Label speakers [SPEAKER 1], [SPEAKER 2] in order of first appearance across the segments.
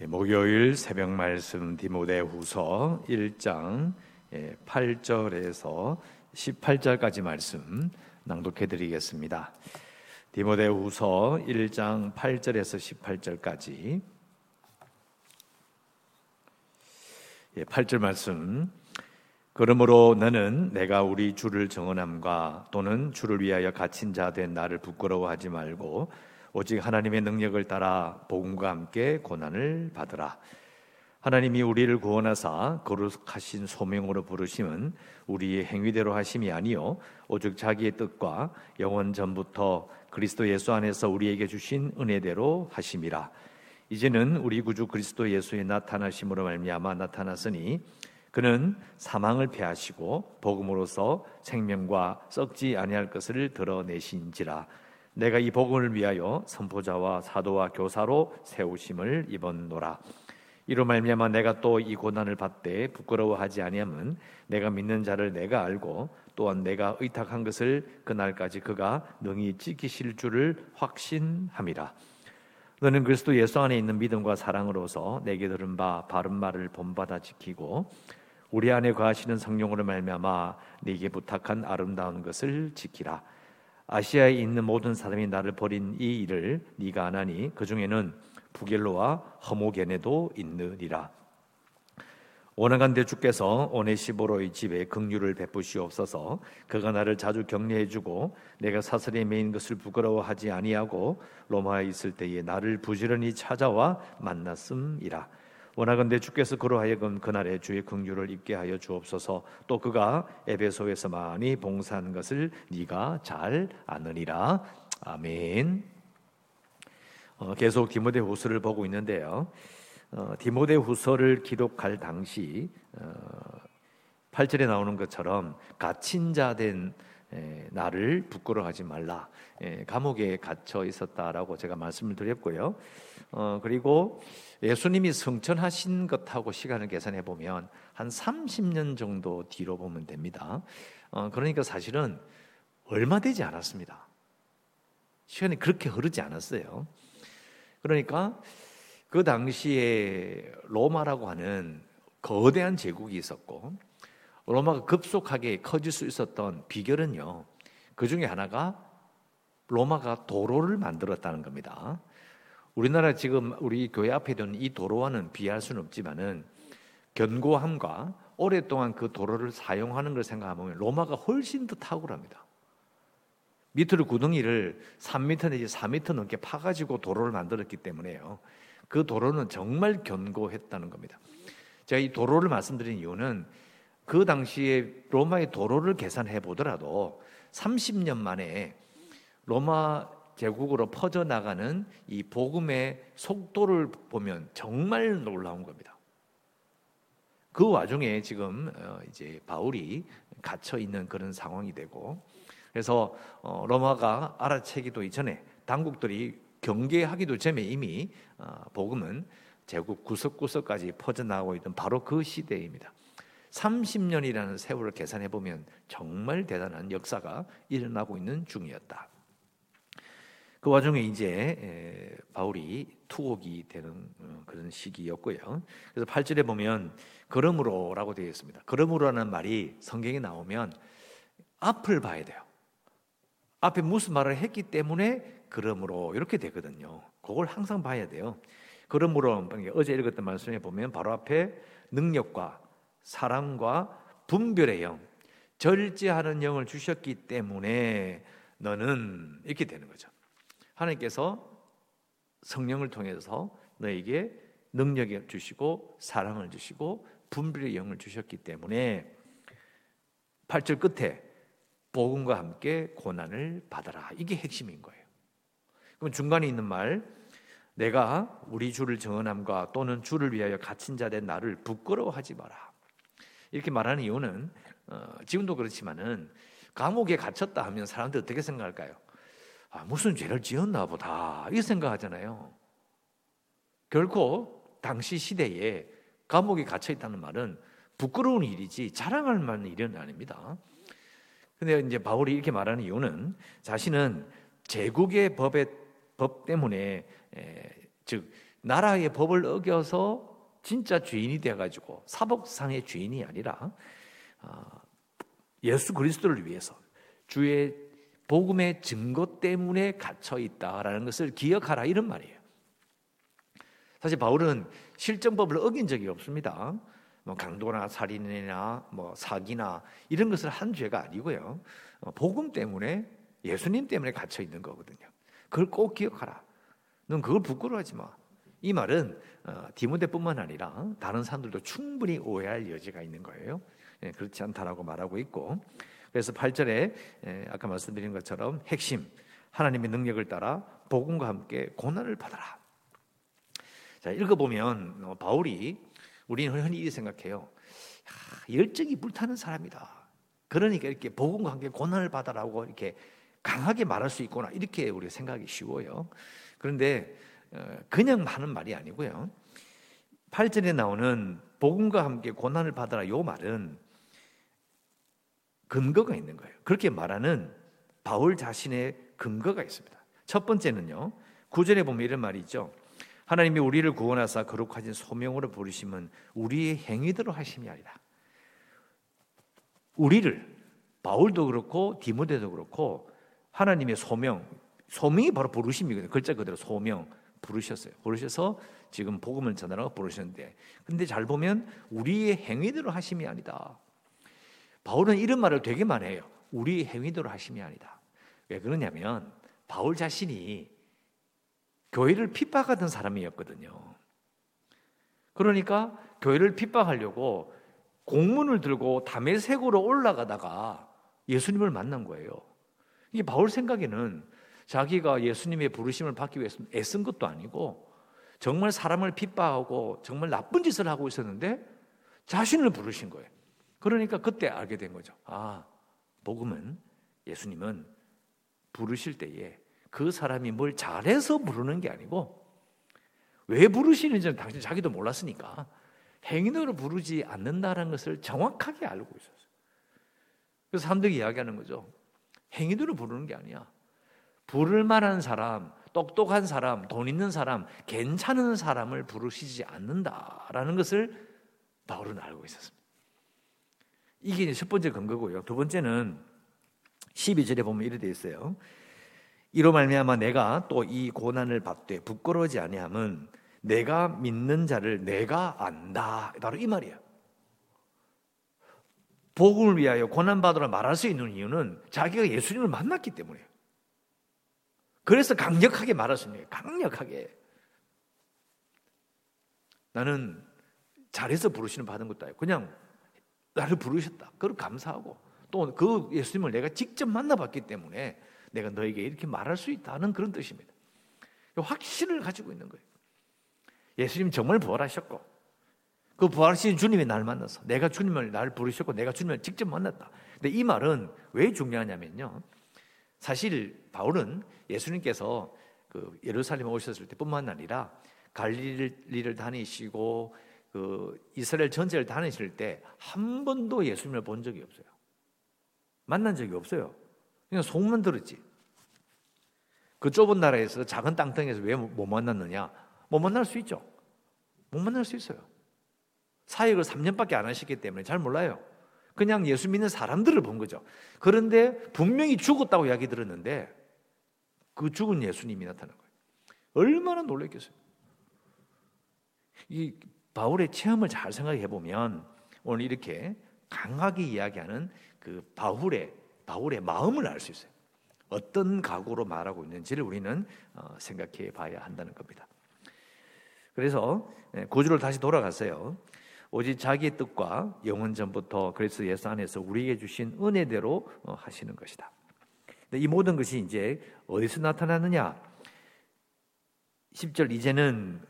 [SPEAKER 1] 예, 목요일 새벽 말씀 디모데후서 1장 8절에서 예, 18절까지 말씀 낭독해 드리겠습니다. 디모데후서 1장 8절에서 18절까지 8절 예, 말씀 그러므로 너는 내가 우리 주를 정언함과 또는 주를 위하여 갇힌 자 된 나를 부끄러워하지 말고 오직 하나님의 능력을 따라 복음과 함께 고난을 받으라. 하나님이 우리를 구원하사 거룩하신 소명으로 부르심은 우리의 행위대로 하심이 아니요 오직 자기의 뜻과 영원 전부터 그리스도 예수 안에서 우리에게 주신 은혜대로 하심이라. 이제는 우리 구주 그리스도 예수의 나타나심으로 말미암아 나타났으니 그는 사망을 패하시고 복음으로서 생명과 썩지 아니할 것을 드러내신지라 내가 이 복음을 위하여 선포자와 사도와 교사로 세우심을 입었노라. 이로 말미암아 내가 또 이 고난을 받되 부끄러워하지 아니함은 내가 믿는 자를 내가 알고 또한 내가 의탁한 것을 그날까지 그가 능히 지키실 줄을 확신함이라. 너는 그리스도 예수 안에 있는 믿음과 사랑으로서 내게 들은 바 바른 말을 본받아 지키고 우리 안에 거하시는 성령으로 말미암아 네게 부탁한 아름다운 것을 지키라. 아시아에 있는 모든 사람이 나를 버린 이 일을 네가 안 하니 그 중에는 부겔로와 허모게네도 있느니라. 원하간 대 주께서 오네시보로의 집에 긍휼을 베푸시옵소서. 그가 나를 자주 격려해주고 내가 사슬에 매인 것을 부끄러워하지 아니하고 로마에 있을 때에 나를 부지런히 찾아와 만났음이라. 원하건대 주께서 그로 하여금 그날에 주의 긍휼을 입게 하여 주옵소서. 또 그가 에베소에서 많이 봉사한 것을 네가 잘 아느니라. 아멘. 어, 계속 디모데후서를 보고 있는데요. 어, 디모데후서를 기록할 당시 어, 8절에 나오는 것처럼 갇힌 자된 나를 부끄러워하지 말라. 에, 감옥에 갇혀 있었다라고 제가 말씀을 드렸고요. 어, 그리고 예수님이 성천하신 것하고 시간을 계산해 보면 한 30년 정도 뒤로 보면 됩니다. 어, 그러니까 사실은 얼마 되지 않았습니다. 시간이 그렇게 흐르지 않았어요. 그러니까 그 당시에 로마라고 하는 거대한 제국이 있었고 로마가 급속하게 커질 수 있었던 비결은요. 그 중에 하나가 로마가 도로를 만들었다는 겁니다. 우리나라 지금 우리 교회 앞에 두는 이 도로와는 비할 수는 없지만은 견고함과 오랫동안 그 도로를 사용하는 걸 생각하면 로마가 훨씬 더 탁월합니다. 밑으로 구덩이를 3m 내지 4m 넘게 파가지고 도로를 만들었기 때문에요. 그 도로는 정말 견고했다는 겁니다. 제가 이 도로를 말씀드린 이유는 그 당시에 로마의 도로를 계산해 보더라도 30년 만에 로마 제국으로 퍼져 나가는 이 복음의 속도를 보면 정말 놀라운 겁니다. 그 와중에 지금 어, 이제 바울이 갇혀 있는 그런 상황이 되고 그래서 어, 로마가 알아채기도 이전에 당국들이 경계하기도 전에 이미 어, 복음은 제국 구석구석까지 퍼져나가고 있던 바로 그 시대입니다. 30년이라는 세월을 계산해 보면 정말 대단한 역사가 일어나고 있는 중이었다. 그 와중에 이제 바울이 투옥이 되는 어, 그런 시기였고요. 그래서 8절에 보면 그러므로라고 되어 있습니다. 그러므로라는 말이 성경에 나오면 앞을 봐야 돼요. 앞에 무슨 말을 했기 때문에 그러므로 이렇게 되거든요. 그걸 항상 봐야 돼요. 그러므로 어제 읽었던 말씀에 보면 바로 앞에 능력과 사랑과 분별의 영, 절제하는 영을 주셨기 때문에 너는 이렇게 되는 거죠. 하나님께서 성령을 통해서 너에게 능력을 주시고 사랑을 주시고 분별의 영을 주셨기 때문에 8절 끝에 복음과 함께 고난을 받아라. 이게 핵심인 거예요. 그럼 중간에 있는 말 내가 우리 주를 정언함과 또는 주를 위하여 갇힌 자 된 나를 부끄러워하지 마라. 이렇게 말하는 이유는 어, 지금도 그렇지만은 감옥에 갇혔다 하면 사람들 어떻게 생각할까요? 아, 무슨 죄를 지었나 보다 이 생각하잖아요. 결코 당시 시대에 감옥에 갇혀 있다는 말은 부끄러운 일이지 자랑할 만한 일은 아닙니다. 근데 이제 바울이 이렇게 말하는 이유는 자신은 제국의 법의 법 때문에 에, 즉 나라의 법을 어겨서 진짜 주인이 되어가지고 사복상의 주인이 아니라 아, 예수 그리스도를 위해서 주의 복음의 증거 때문에 갇혀 있다라는 것을 기억하라 이런 말이에요. 사실 바울은 실정법을 어긴 적이 없습니다. 뭐 강도나 살인이나 뭐 사기나 이런 것을 한 죄가 아니고요. 어, 복음 때문에 예수님 때문에 갇혀 있는 거거든요. 그걸 꼭 기억하라. 넌 그걸 부끄러워하지 마. 이 말은 어, 디모데뿐만 아니라 다른 사람들도 충분히 오해할 여지가 있는 거예요. 예, 그렇지 않다라고 말하고 있고 그래서 8절에 예, 아까 말씀드린 것처럼 핵심 하나님의 능력을 따라 복음과 함께 고난을 받아라. 자 읽어보면 어, 바울이 우리는 흔히 생각해요. 열정이 불타는 사람이다. 그러니까 이렇게 복음과 함께 고난을 받아라고 이렇게 강하게 말할 수 있구나 이렇게 우리가 생각이 쉬워요. 그런데 어, 그냥 하는 말이 아니고요. 8절에 나오는 복음과 함께 고난을 받아라 요 말은 근거가 있는 거예요. 그렇게 말하는 바울 자신의 근거가 있습니다. 첫 번째는요. 구절에 보면 이런 말이 있죠. 하나님이 우리를 구원하사 거룩하신 소명으로 부르심은 우리의 행위대로 하심이 아니라 우리를 바울도 그렇고 디모데도 그렇고 하나님의 소명 소명이 바로 부르심이거든요. 글자 그대로 소명 부르셨어요. 부르셔서 지금 복음을 전하라고 부르셨는데 근데 잘 보면 우리의 행위대로 하심이 아니다. 바울은 이런 말을 되게 많이 해요. 우리 행위대로 하심이 아니다. 왜 그러냐면 바울 자신이 교회를 핍박하던 사람이었거든요. 그러니까 교회를 핍박하려고 공문을 들고 담에색으로 올라가다가 예수님을 만난 거예요. 이게 바울 생각에는 자기가 예수님의 부르심을 받기 위해서 애쓴 것도 아니고 정말 사람을 핍박하고 정말 나쁜 짓을 하고 있었는데 자신을 부르신 거예요. 그러니까 그때 알게 된 거죠. 아, 복음은 예수님은 부르실 때에 그 사람이 뭘 잘해서 부르는 게 아니고 왜 부르시는지는 당신 자기도 몰랐으니까 행위로 부르지 않는다는 것을 정확하게 알고 있었어요. 그래서 사람들이 이야기하는 거죠. 행위로 부르는 게 아니야. 부를 만한 사람, 똑똑한 사람, 돈 있는 사람, 괜찮은 사람을 부르시지 않는다라는 것을 바울은 알고 있었습니다. 이게 첫 번째 근거고요. 두 번째는 12절에 보면 이렇게 되어 있어요. 이로 말미암아 내가 또 이 고난을 받되 부끄러워지 아니함은 내가 믿는 자를 내가 안다. 바로 이 말이에요. 복음을 위하여 고난 받으라 말할 수 있는 이유는 자기가 예수님을 만났기 때문이에요. 그래서 강력하게 말할 수 있는 거예요. 강력하게. 나는 잘해서 부르시는 받은 것도 아니고 그냥 나를 부르셨다. 그걸 감사하고 또 그 예수님을 내가 직접 만나봤기 때문에 내가 너에게 이렇게 말할 수 있다는 그런 뜻입니다. 확신을 가지고 있는 거예요. 예수님 정말 부활하셨고 그 부활하신 주님이 나를 만나서 내가 주님을 나를 부르셨고 내가 주님을 직접 만났다. 근데 이 말은 왜 중요하냐면요. 사실 바울은 예수님께서 그 예루살렘에 오셨을 때뿐만 아니라 갈릴리를 다니시고 그 이스라엘 전체를 다니실 때 한 번도 예수님을 본 적이 없어요. 만난 적이 없어요. 그냥 소문만 들었지. 그 좁은 나라에서 작은 땅덩이에서 왜 못 만났느냐? 못 만날 수 있죠. 못 만날 수 있어요. 사역을 3년밖에 안 하셨기 때문에 잘 몰라요. 그냥 예수 믿는 사람들을 본 거죠. 그런데 분명히 죽었다고 이야기 들었는데 그 죽은 예수님이 나타난 거예요. 얼마나 놀랐겠어요. 이 바울의 체험을 잘 생각해 보면 오늘 이렇게 강하게 이야기하는 그 바울의 바울의 마음을 알 수 있어요. 어떤 각오로 말하고 있는지를 우리는 어, 생각해 봐야 한다는 겁니다. 그래서 예, 구주를 다시 돌아갔어요. 오직 자기의 뜻과 영원 전부터 그리스도 예수 안에서 우리에게 주신 은혜대로 어, 하시는 것이다. 이 모든 것이 이제 어디서 나타나느냐? 10절 이제는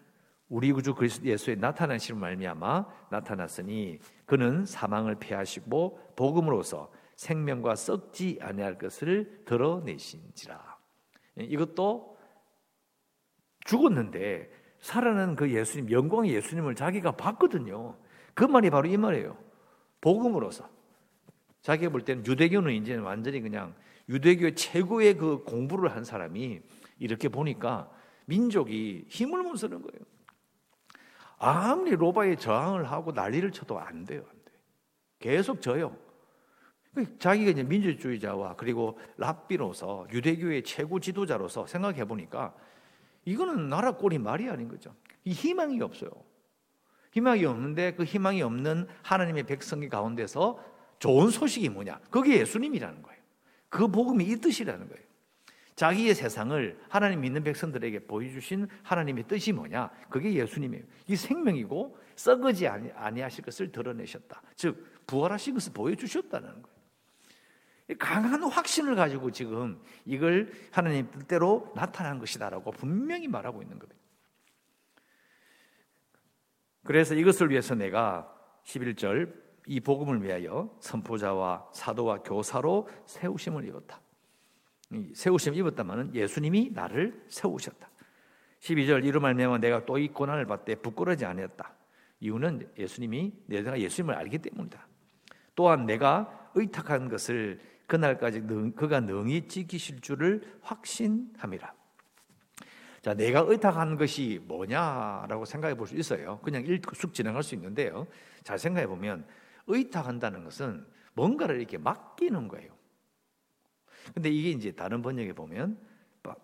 [SPEAKER 1] 우리 구주 그리스도 예수의 나타나심을 말미암아 나타났으니 그는 사망을 피하시고 복음으로서 생명과 썩지 아니할 것을 드러내신지라. 이것도 죽었는데 살아난 그 예수님 영광의 예수님을 자기가 봤거든요. 그 말이 바로 이 말이에요. 복음으로서 자기가 볼 때는 유대교는 이제 완전히 그냥 유대교의 최고의 그 공부를 한 사람이 이렇게 보니까 민족이 힘을 못 쓰는 거예요. 아무리 로바에 저항을 하고 난리를 쳐도 안 돼요. 안 돼. 계속 져요. 자기가 이제 민주주의자와 그리고 랍비로서 유대교의 최고 지도자로서 생각해 보니까 이거는 나라 꼴이 말이 아닌 거죠. 이 희망이 없어요. 희망이 없는데 그 희망이 없는 하나님의 백성의 가운데서 좋은 소식이 뭐냐? 그게 예수님이라는 거예요. 그 복음이 이 뜻이라는 거예요. 자기의 세상을 하나님 믿는 백성들에게 보여주신 하나님의 뜻이 뭐냐? 그게 예수님이에요. 이 생명이고 썩어지 아니하실 것을 드러내셨다. 즉 부활하신 것을 보여주셨다는 거예요. 강한 확신을 가지고 지금 이걸 하나님 뜻대로 나타난 것이다라고 분명히 말하고 있는 겁니다. 그래서 이것을 위해서 내가 11절 이 복음을 위하여 선포자와 사도와 교사로 세우심을 입었다. 세우심 입었다마는 예수님이 나를 세우셨다. 12절 이로 말미암아 내가 또 이 고난을 받되 부끄러지 아니었다. 이유는 예수님이 내가 예수님을 알기 때문이다. 또한 내가 의탁한 것을 그날까지 그가 능히 지키실 줄을 확신함이라. 자, 내가 의탁한 것이 뭐냐라고 생각해 볼 수 있어요. 그냥 쑥 진행할 수 있는데요. 잘 생각해 보면 의탁한다는 것은 뭔가를 이렇게 맡기는 거예요. 근데 이게 이제 다른 번역에 보면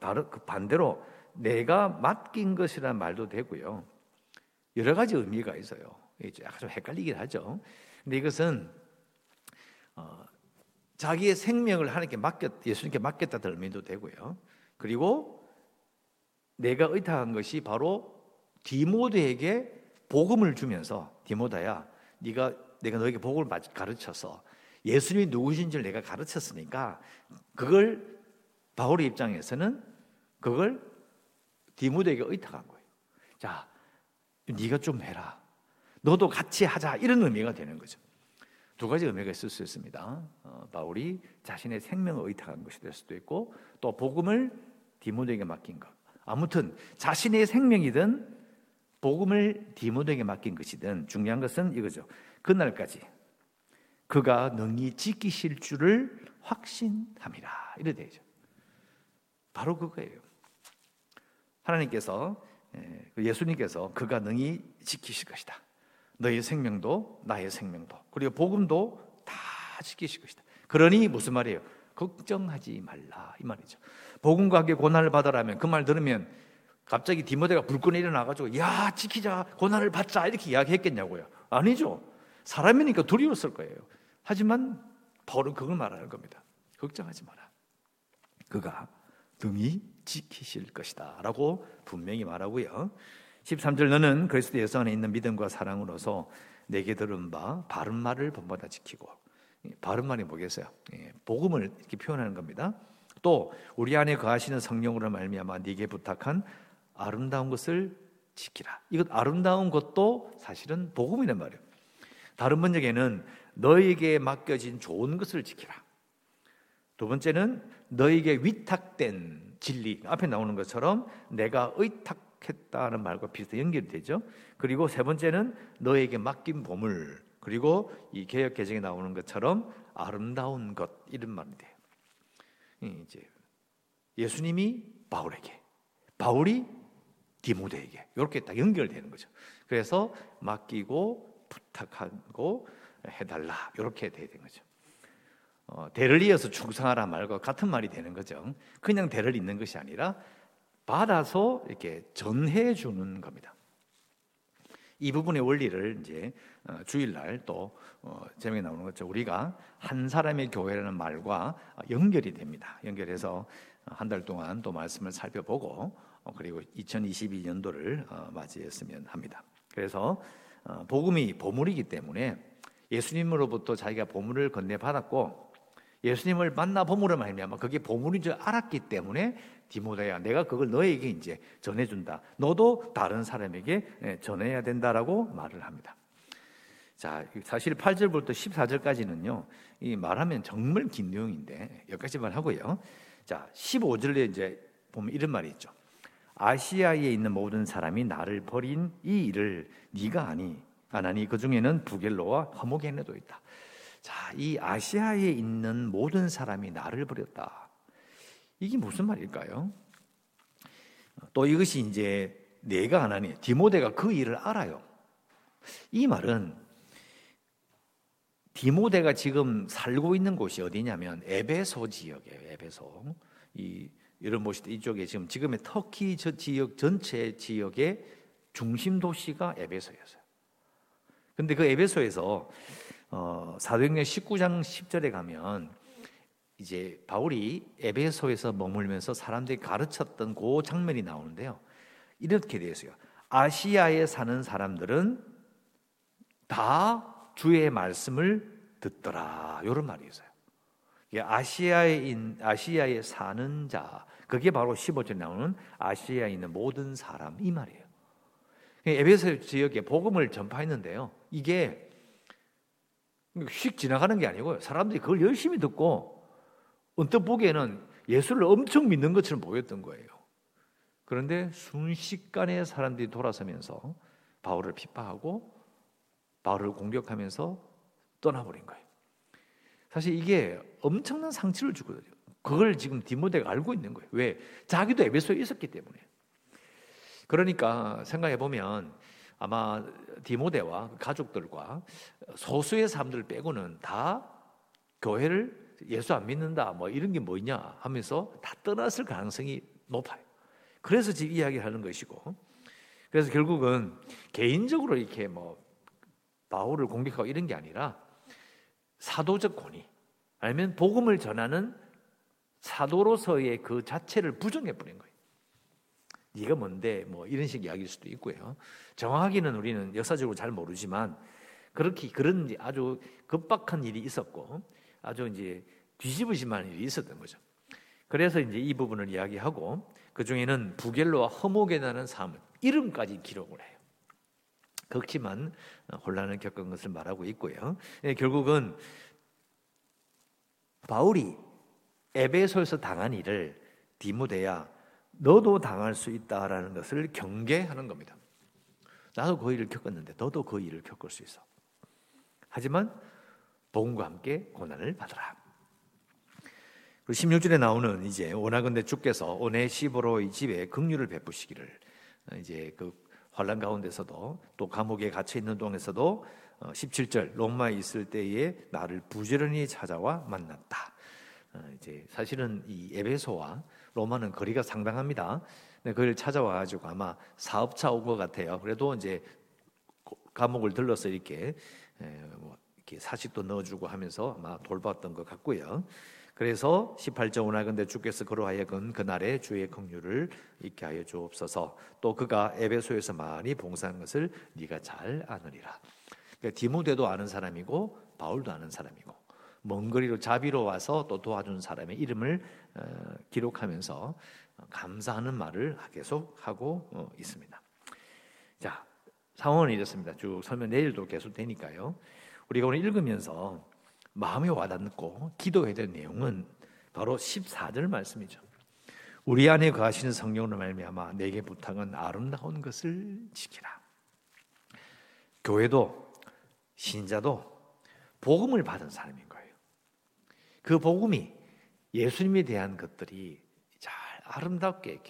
[SPEAKER 1] 바로 그 반대로 내가 맡긴 것이라는 말도 되고요. 여러 가지 의미가 있어요. 약간 좀 헷갈리긴 하죠. 근데 이것은 어, 자기의 생명을 하나님께 맡겼 예수님께 맡겼다는 의미도 되고요. 그리고 내가 의탁한 것이 바로 디모데에게 복음을 주면서 디모다야, 네가 내가 너에게 복음을 가르쳐서 예수님이 누구신지를 내가 가르쳤으니까 그걸 바울의 입장에서는 그걸 디모데에게 의탁한 거예요. 자, 네가 좀 해라. 너도 같이 하자. 이런 의미가 되는 거죠. 두 가지 의미가 있을 수 있습니다. 어, 바울이 자신의 생명을 의탁한 것이 될 수도 있고 또 복음을 디모데에게 맡긴 것. 아무튼 자신의 생명이든 복음을 디모데에게 맡긴 것이든 중요한 것은 이거죠. 그날까지 그가 능히 지키실 줄을 확신함이라. 이래 되죠. 바로 그거예요. 하나님께서 예, 그 예수님께서 그가 능히 지키실 것이다. 너의 생명도 나의 생명도 그리고 복음도 다 지키실 것이다. 그러니 무슨 말이에요? 걱정하지 말라 이 말이죠. 복음과 함께 고난을 받아라면 그 말 들으면 갑자기 디모데가 불끈 일어나가지고 야 지키자 고난을 받자 이렇게 이야기했겠냐고요? 아니죠. 사람이니까 두려웠을 거예요. 하지만 바울은 그걸 말하는 겁니다. 걱정하지 마라. 그가 등이 지키실 것이다. 라고 분명히 말하고요. 13절 너는 그리스도 예수 안에 있는 믿음과 사랑으로서 내게 들은 바 바른 말을 본받아 지키고 바른 말이 뭐겠어요? 예, 복음을 이렇게 표현하는 겁니다. 또 우리 안에 거하시는 성령으로 말미암아 네게 부탁한 아름다운 것을 지키라. 이것 아름다운 것도 사실은 복음이란 말이에요. 다른 번역에는 너에게 맡겨진 좋은 것을 지키라. 두 번째는 너에게 위탁된 진리 앞에 나오는 것처럼 내가 의탁했다는 말과 비슷하게 연결이 되죠. 그리고 세 번째는 너에게 맡긴 보물 그리고 이 개혁 개정에 나오는 것처럼 아름다운 것 이런 돼요. 이제 예수님이 바울에게, 바울이 디모데에게 이렇게 딱 연결되는 거죠. 그래서 맡기고 부탁하고 해달라 이렇게 돼야 되는 거죠. 어, 대를 이어서 충성하라 말과 같은 말이 되는 거죠. 그냥 대를 잇는 것이 아니라 받아서 이렇게 전해 주는 겁니다. 이 부분의 원리를 이제 어, 주일날 또 어, 제목에 나오는 거죠. 우리가 한 사람의 교회라는 말과 연결이 됩니다. 연결해서 한 달 동안 또 말씀을 살펴보고 어, 그리고 2022년도를 맞이했으면 합니다. 그래서 복음이 보물이기 때문에 예수님으로부터 자기가 보물을 건네 받았고 예수님을 만나 보물을 말미암아 그게 보물인 줄 알았기 때문에 디모데야 내가 그걸 너에게 이제 전해준다. 너도 다른 사람에게 예, 전해야 된다라고 말을 합니다. 자, 사실 8절부터 14절까지는요, 이 말하면 정말 긴 내용인데, 여기까지만 하고요. 자, 15절에 이제 보면 이런 말이 있죠. 아시아에 있는 모든 사람이 나를 버린 이 일을 네가 아니, 아나니 그 중에는 부겔로와 허모게네도 있다. 자, 이 아시아에 있는 모든 사람이 나를 버렸다. 이게 무슨 말일까요? 또 이것이 이제 내가 하나니 디모데가 그 일을 알아요. 이 말은 디모데가 지금 살고 있는 곳이 어디냐면 에베소 지역이에요. 에베소. 이 이런 곳이 이쪽에 지금 지금의 터키 저 지역 전체 지역의 중심 도시가 에베소였어요. 근데 그 에베소에서 어, 사도행전 19장 10절에 가면 이제 바울이 에베소에서 머물면서 사람들이 가르쳤던 그 장면이 나오는데요. 이렇게 되어 있어요. 아시아에 사는 사람들은 다 주의 말씀을 듣더라. 이런 말이 있어요. 아시아에 인, 아시아에 사는 자, 그게 바로 15절에 나오는 아시아에 있는 모든 사람 이 말이에요. 에베소 지역에 복음을 전파했는데요. 이게 휙 지나가는 게 아니고요. 사람들이 그걸 열심히 듣고 언뜻 보기에는 예수를 엄청 믿는 것처럼 보였던 거예요. 그런데 순식간에 사람들이 돌아서면서 바울을 핍박하고 바울을 공격하면서 떠나버린 거예요. 사실 이게 엄청난 상처를 주거든요. 그걸 지금 디모데가 알고 있는 거예요. 왜? 자기도 에베소에 있었기 때문에. 그러니까 생각해 보면 아마 디모데와 가족들과 소수의 사람들 빼고는 다 교회를 예수 안 믿는다 뭐 이런 게 뭐냐 하면서 다 떠났을 가능성이 높아요. 그래서 지금 이야기를 하는 것이고 그래서 결국은 개인적으로 이렇게 뭐 바울을 공격하고 이런 게 아니라 사도적 권위 아니면 복음을 전하는 사도로서의 그 자체를 부정해 버린 거예요. 네가 뭔데 뭐 이런 식 이야기일 수도 있고요. 정확하게는 우리는 역사적으로 잘 모르지만 그렇게 그런 아주 급박한 일이 있었고 아주 이제 뒤집으심한 일이 있었던 거죠. 그래서 이제 이 부분을 이야기하고 그 중에는 부겔로와 허목에 나는 삶 이름까지 기록을 해요. 그렇지만 혼란을 겪은 것을 말하고 있고요. 예, 결국은 바울이 에베소에서 당한 일을 디모데야 너도 당할 수 있다라는 것을 경계하는 겁니다. 나도 그 일을 겪었는데 너도 그 일을 겪을 수 있어. 하지만 복음과 함께 고난을 받으라. 그리고 16절에 나오는 이제 오나건대 주께서 오네시보로의 집에 긍휼을 베푸시기를 이제 그 환란 가운데서도 또 감옥에 갇혀 있는 동에서도 17절 어, 로마에 있을 때에 나를 부지런히 찾아와 만났다. 어, 이제 사실은 이 에베소와 로마는 거리가 상당합니다. 그걸 찾아와 가지고 아마 사업차 온 것 같아요. 그래도 이제 감옥을 들러서 이렇게 뭐 사식도 넣어주고 하면서 아마 돌봤던 것 같고요. 그래서 18절 오나근데 주께서 그로하여금 그날에 주의 긍휼을 있게 하여 주옵소서. 또 그가 에베소에서 많이 봉사한 것을 네가 잘 아느리라. 그러니까 디모데도 아는 사람이고 바울도 아는 사람이고 먼 거리로 자비로 와서 또 도와준 사람의 이름을 어, 기록하면서 감사하는 말을 계속 하고 어, 있습니다. 자, 상황은 이렇습니다. 쭉 설명 내일도 계속 되니까요. 우리가 오늘 읽으면서 마음에 와닿고 기도해야 될 내용은 바로 14절 말씀이죠. 우리 안에 거하시는 성령으로 말미암아 내게 부탁은 아름다운 것을 지키라. 교회도 신자도 복음을 받은 사람인 거예요. 그 복음이 예수님에 대한 것들이 잘 아름답게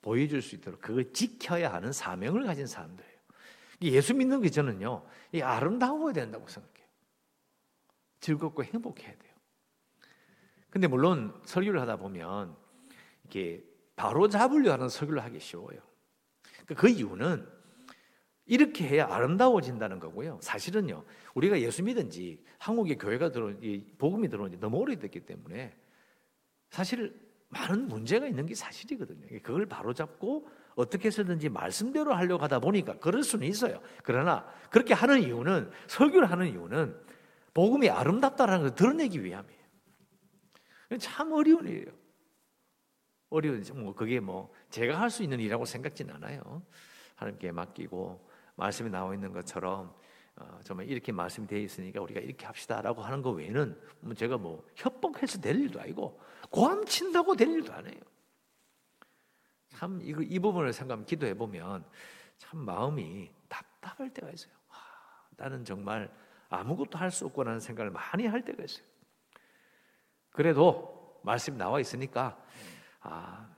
[SPEAKER 1] 보여줄 수 있도록 그걸 지켜야 하는 사명을 가진 사람들이에요. 예수 믿는 게 저는요, 이 아름다워야 된다고 생각해요. 즐겁고 행복해야 돼요. 근데 물론 설교를 하다 보면 이게 바로 잡으려 하는 설교를 하기 쉬워요. 그러니까 그 이유는 이렇게 해야 아름다워진다는 거고요. 사실은요, 우리가 예수 믿은지 한국에 교회가 들어온, 복음이 들어온 지 너무 오래됐기 때문에 사실 많은 문제가 있는 게 사실이거든요. 그걸 바로 잡고 어떻게 해서든지 말씀대로 하려고 하다 보니까 그럴 수는 있어요. 그러나 그렇게 하는 이유는 설교를 하는 이유는 복음이 아름답다라는 걸 드러내기 위함이에요. 참 어려운 일이에요. 어려운 뭐 그게 뭐 제가 할 수 있는 일이라고 생각진 않아요. 하나님께 맡기고 말씀이 나와 있는 것처럼 어, 정말 이렇게 말씀이 되어 있으니까 우리가 이렇게 합시다라고 하는 거 외에는 뭐 제가 뭐 협박해서 될 일도 아니고 고함 친다고 될 일도 아니에요. 참 이, 이 부분을 생각하면 기도해 보면 참 마음이 답답할 때가 있어요. 와, 나는 정말 아무것도 할 수 없구나는 생각을 많이 할 때가 있어요. 그래도 말씀 나와 있으니까 아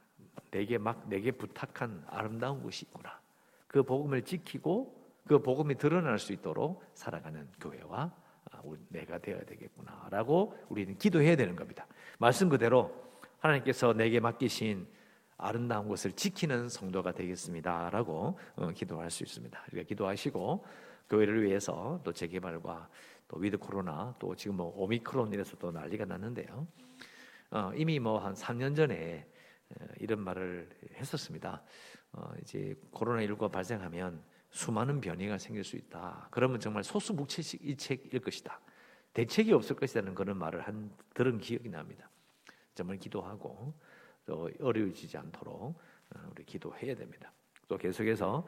[SPEAKER 1] 내게 막 내게 부탁한 아름다운 것이 있구나. 그 복음을 지키고 그 복음이 드러날 수 있도록 살아가는 교회와 아, 내가 되어야 되겠구나라고 우리는 기도해야 되는 겁니다. 말씀 그대로 하나님께서 내게 맡기신 아름다운 것을 지키는 성도가 되겠습니다라고 어, 기도할 수 있습니다. 그러니까 기도하시고 교회를 위해서 또 재개발과 또 위드 코로나 또 지금 뭐 오미크론 이래서 또 난리가 났는데요. 어, 이미 뭐 한 3년 전에 이런 말을 했었습니다. 어, 이제 코로나 19가 발생하면 수많은 변이가 생길 수 있다. 그러면 정말 소수묵책일 것이다. 대책이 없을 것이라는 그런 말을 한 들은 기억이 납니다. 정말 기도하고 또 어려워지지 않도록 어, 우리 기도해야 됩니다. 또 계속해서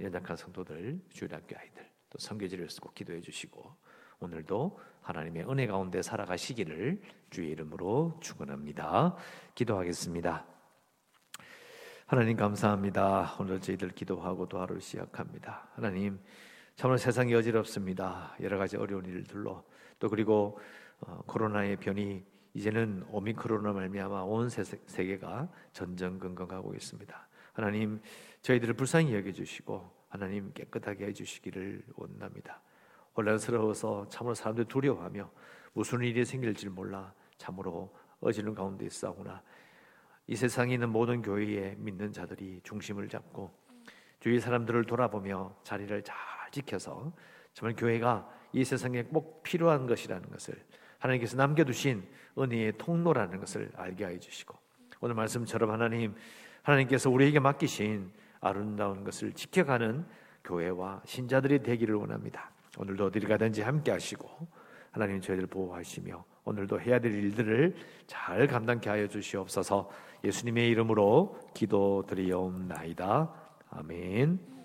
[SPEAKER 1] 연약한 성도들, 주일학교 아이들, 또 성교지를 쓰고 기도해 주시고 오늘도 하나님의 은혜 가운데 살아가시기를 주의 이름으로 축원합니다. 기도하겠습니다. 하나님 감사합니다. 오늘 저희들 기도하고 또 하루 시작합니다. 하나님 정말 세상이 어지럽습니다. 여러 가지 어려운 일들로 또 그리고 어, 코로나의 변이 이제는 오미크론으로 말미암아 온 세계가 전전긍긍하고 있습니다. 하나님 저희들을 불쌍히 여겨 주시고 하나님 깨끗하게 해 주시기를 원합니다. 혼란스러워서 참으로 사람들이 두려워하며 무슨 일이 생길지 몰라 참으로 어지는 가운데 있사오나 이 세상에 있는 모든 교회에 믿는 자들이 중심을 잡고 주위 사람들을 돌아보며 자리를 잘 지켜서 정말 교회가 이 세상에 꼭 필요한 것이라는 것을 하나님께서 남겨두신 은혜의 통로라는 것을 알게 해 주시고 오늘 말씀처럼 하나님 하나님께서 우리에게 맡기신 아름다운 것을 지켜가는 교회와 신자들이 되기를 원합니다. 오늘도 어디를 가든지 함께 하시고 하나님 저희들 보호하시며 오늘도 해야 될 일들을 잘 감당케 하여 주시옵소서 예수님의 이름으로 기도드리옵나이다. 아멘.